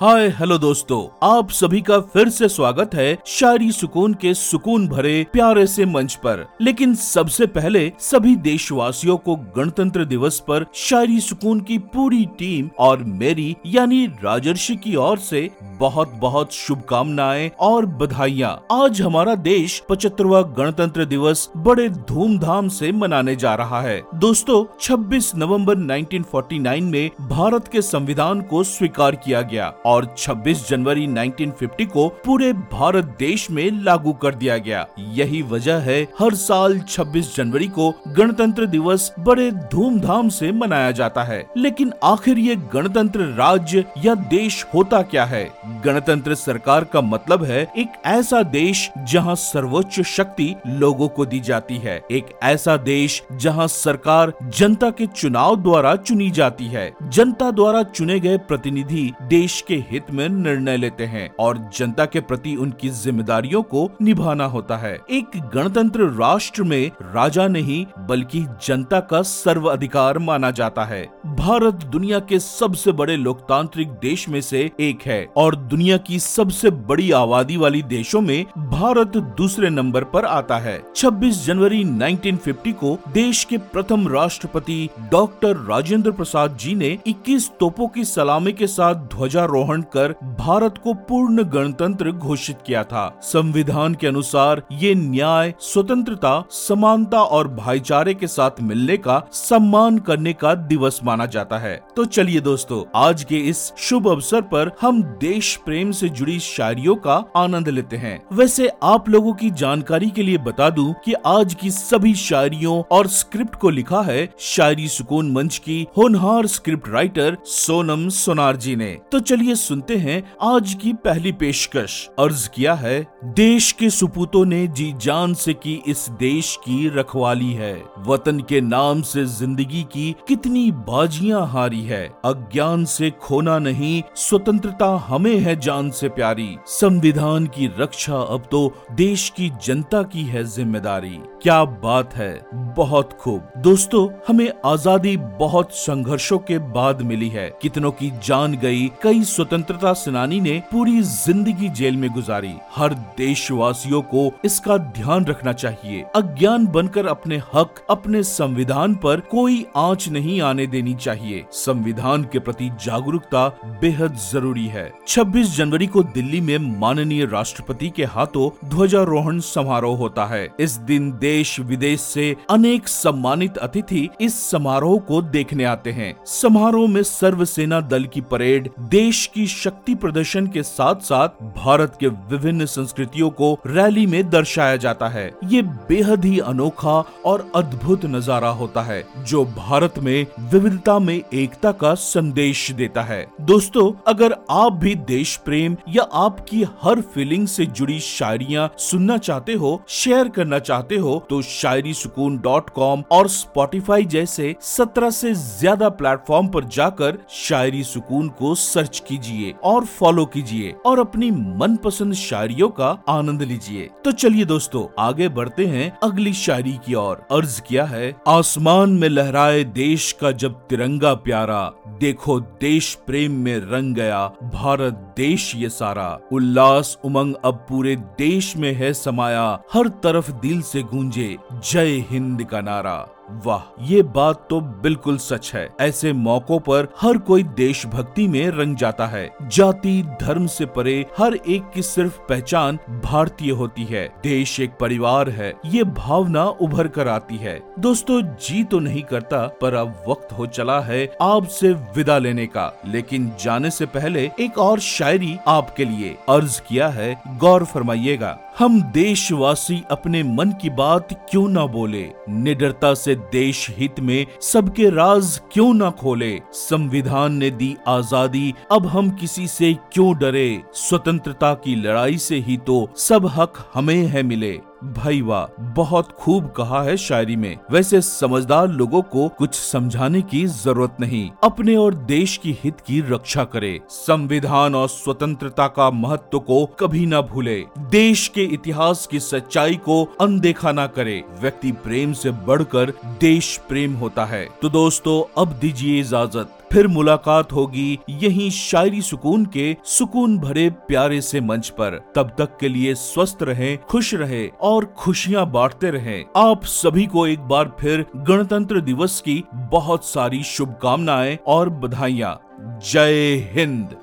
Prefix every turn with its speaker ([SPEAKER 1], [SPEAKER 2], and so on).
[SPEAKER 1] हाय, hello दोस्तों, आप सभी का फिर से स्वागत है शायरी सुकून के सुकून भरे प्यारे से मंच पर। लेकिन सबसे पहले सभी देशवासियों को गणतंत्र दिवस पर शायरी सुकून की पूरी टीम और मेरी, यानी राजर्षि की ओर से बहुत बहुत शुभकामनाएँ और बधाइयाँ। आज हमारा देश पचहत्तरवा गणतंत्र दिवस बड़े धूमधाम से मनाने जा रहा है। दोस्तों 26 नवंबर 1949 में भारत के संविधान को स्वीकार किया गया और 26 जनवरी 1950 को पूरे भारत देश में लागू कर दिया गया। यही वजह है, हर साल 26 जनवरी को गणतंत्र दिवस बड़े धूमधाम से मनाया जाता है। लेकिन आखिर ये गणतंत्र राज्य या देश होता क्या है? गणतंत्र सरकार का मतलब है एक ऐसा देश जहाँ सर्वोच्च शक्ति लोगों को दी जाती है। एक ऐसा देश जहाँ सरकार जनता के चुनाव द्वारा चुनी जाती है। जनता द्वारा चुने गए प्रतिनिधि देश के हित में निर्णय लेते हैं और जनता के प्रति उनकी जिम्मेदारियों को निभाना होता है। एक गणतंत्र राष्ट्र में राजा नहीं, बल्कि जनता का सर्व अधिकार माना जाता है। भारत दुनिया के सबसे बड़े लोकतांत्रिक देश में से एक है और दुनिया की सबसे बड़ी आबादी वाली देशों में भारत दूसरे नंबर पर आता है। 26 जनवरी 1950 को देश के प्रथम राष्ट्रपति डॉक्टर राजेंद्र प्रसाद जी ने 21 तोपों की सलामी के साथ ध्वजारोहण कर भारत को पूर्ण गणतंत्र घोषित किया था। संविधान के अनुसार ये न्याय, स्वतंत्रता, समानता और भाईचारे के साथ मिलने का सम्मान करने का दिवस माना जाता है। तो चलिए दोस्तों, आज के इस शुभ अवसर पर हम देश प्रेम से जुड़ी शायरियों का आनंद लेते हैं। वैसे आप लोगों की जानकारी के लिए बता दूँ कि आज की सभी शायरियों और स्क्रिप्ट को लिखा है शायरी सुकून मंच की होनहार स्क्रिप्ट राइटर सोनम सोनार जी ने। तो चलिए सुनते हैं आज की पहली पेशकश। अर्ज़ किया है, देश के सुपूतों ने जी जान से की इस देश की रखवाली है। वतन के नाम से ज़िंदगी की कितनी बाजियाँ हारी है। अज्ञान से खोना नहीं, स्वतंत्रता हमें है जान से प्यारी। संविधान की रक्षा अब तो देश की जनता की है ज़िम्मेदारी। क्या बात है? बहुत खूब। दोस्तों, हमें आज़ादी बहुत संघर्षों के बाद मिली है। कितनों की जान गई, कई स्वतंत्रता सेनानी ने पूरी ज़िंदगी जेल में गुजारी। हर देशवासियों को इसका ध्यान रखना चाहिए। अज्ञान बनकर अपने हक, अपने संविधान पर कोई आँच नहीं आने देनी चाहिए। संविधान के प्रति जागरूकता बेहद ज़रूरी है। 26 जनवरी को दिल्ली में माननीय राष्ट्रपति के हाथों ध्वजारोहण समारोह होता है। इस दिन देश विदेश से अनेक सम्मानित अतिथि इस समारोह को देखने आते हैं। समारोह में सर्व सेना दल की परेड, देश की शक्ति प्रदर्शन के साथ साथ भारत के विभिन्न संस्कृतियों को रैली में दर्शाया जाता है। ये बेहद ही अनोखा और अद्भुत नज़ारा होता है, जो भारत में विविधता में एकता का संदेश देता है। दोस्तों, अगर आप भी देश प्रेम या आपकी हर फीलिंग से जुड़ी शायरिया सुनना चाहते हो शेयर करना चाहते हो तो शायरी सुकून डॉट कॉम और स्पॉटिफाई जैसे सत्रह से ज़्यादा प्लेटफॉर्म पर जाकर शायरी सुकून को सर्च कीजिए और फॉलो कीजिए और अपनी मनपसंद शायरियों का आनंद लीजिए। तो चलिए दोस्तों, आगे बढ़ते हैं अगली शायरी की ओर। अर्ज़ किया है, आसमान में लहराए देश का जब तिरंगा प्यारा, देखो देश प्रेम में रंग गया, भारत देश ये सारा। उल्लास उमंग अब पूरे देश में है समाया। हर तरफ़ दिल से गूंजे। जय हिंद का नारा। वाह, ये बात तो बिल्कुल सच है। ऐसे मौकों पर हर कोई देशभक्ति में रंग जाता है। जाति, धर्म से परे हर एक की सिर्फ़ पहचान भारतीय होती है। देश एक परिवार है, ये भावना उभर कर आती है। दोस्तों, जी तो नहीं करता, पर अब वक्त हो चला है आपसे विदा लेने का। लेकिन जाने से पहले एक और शायरी आपके लिए अर्ज़ किया है। गौर फरमाइएगा, हम देशवासी अपने मन की बात क्यों ना बोले? निडरता से देश हित में सबके राज क्यों ना खोले? संविधान ने दी आज़ादी, अब हम किसी से क्यों डरे? स्वतंत्रता की लड़ाई से ही तो सब हक हमें है मिले। भाई वाह बहुत खूब कहा है शायरी में। वैसे समझदार लोगों को कुछ समझाने की ज़रूरत नहीं। अपने और देश की हित की रक्षा करे। संविधान और स्वतंत्रता का महत्व को कभी ना भूले। देश के इतिहास की सच्चाई को अनदेखा ना करे। व्यक्ति प्रेम से बढ़कर देश प्रेम होता है। तो दोस्तों, अब दीजिए इजाज़त। फिर मुलाकात होगी यही शायरी सुकून के सुकून भरे प्यारे से मंच पर। तब तक के लिए स्वस्थ रहे, खुश रहे और खुशियाँ बांटते रहे। आप सभी को एक बार फिर गणतंत्र दिवस की बहुत सारी शुभकामनाएँ और बधाइयाँ। जय हिंद।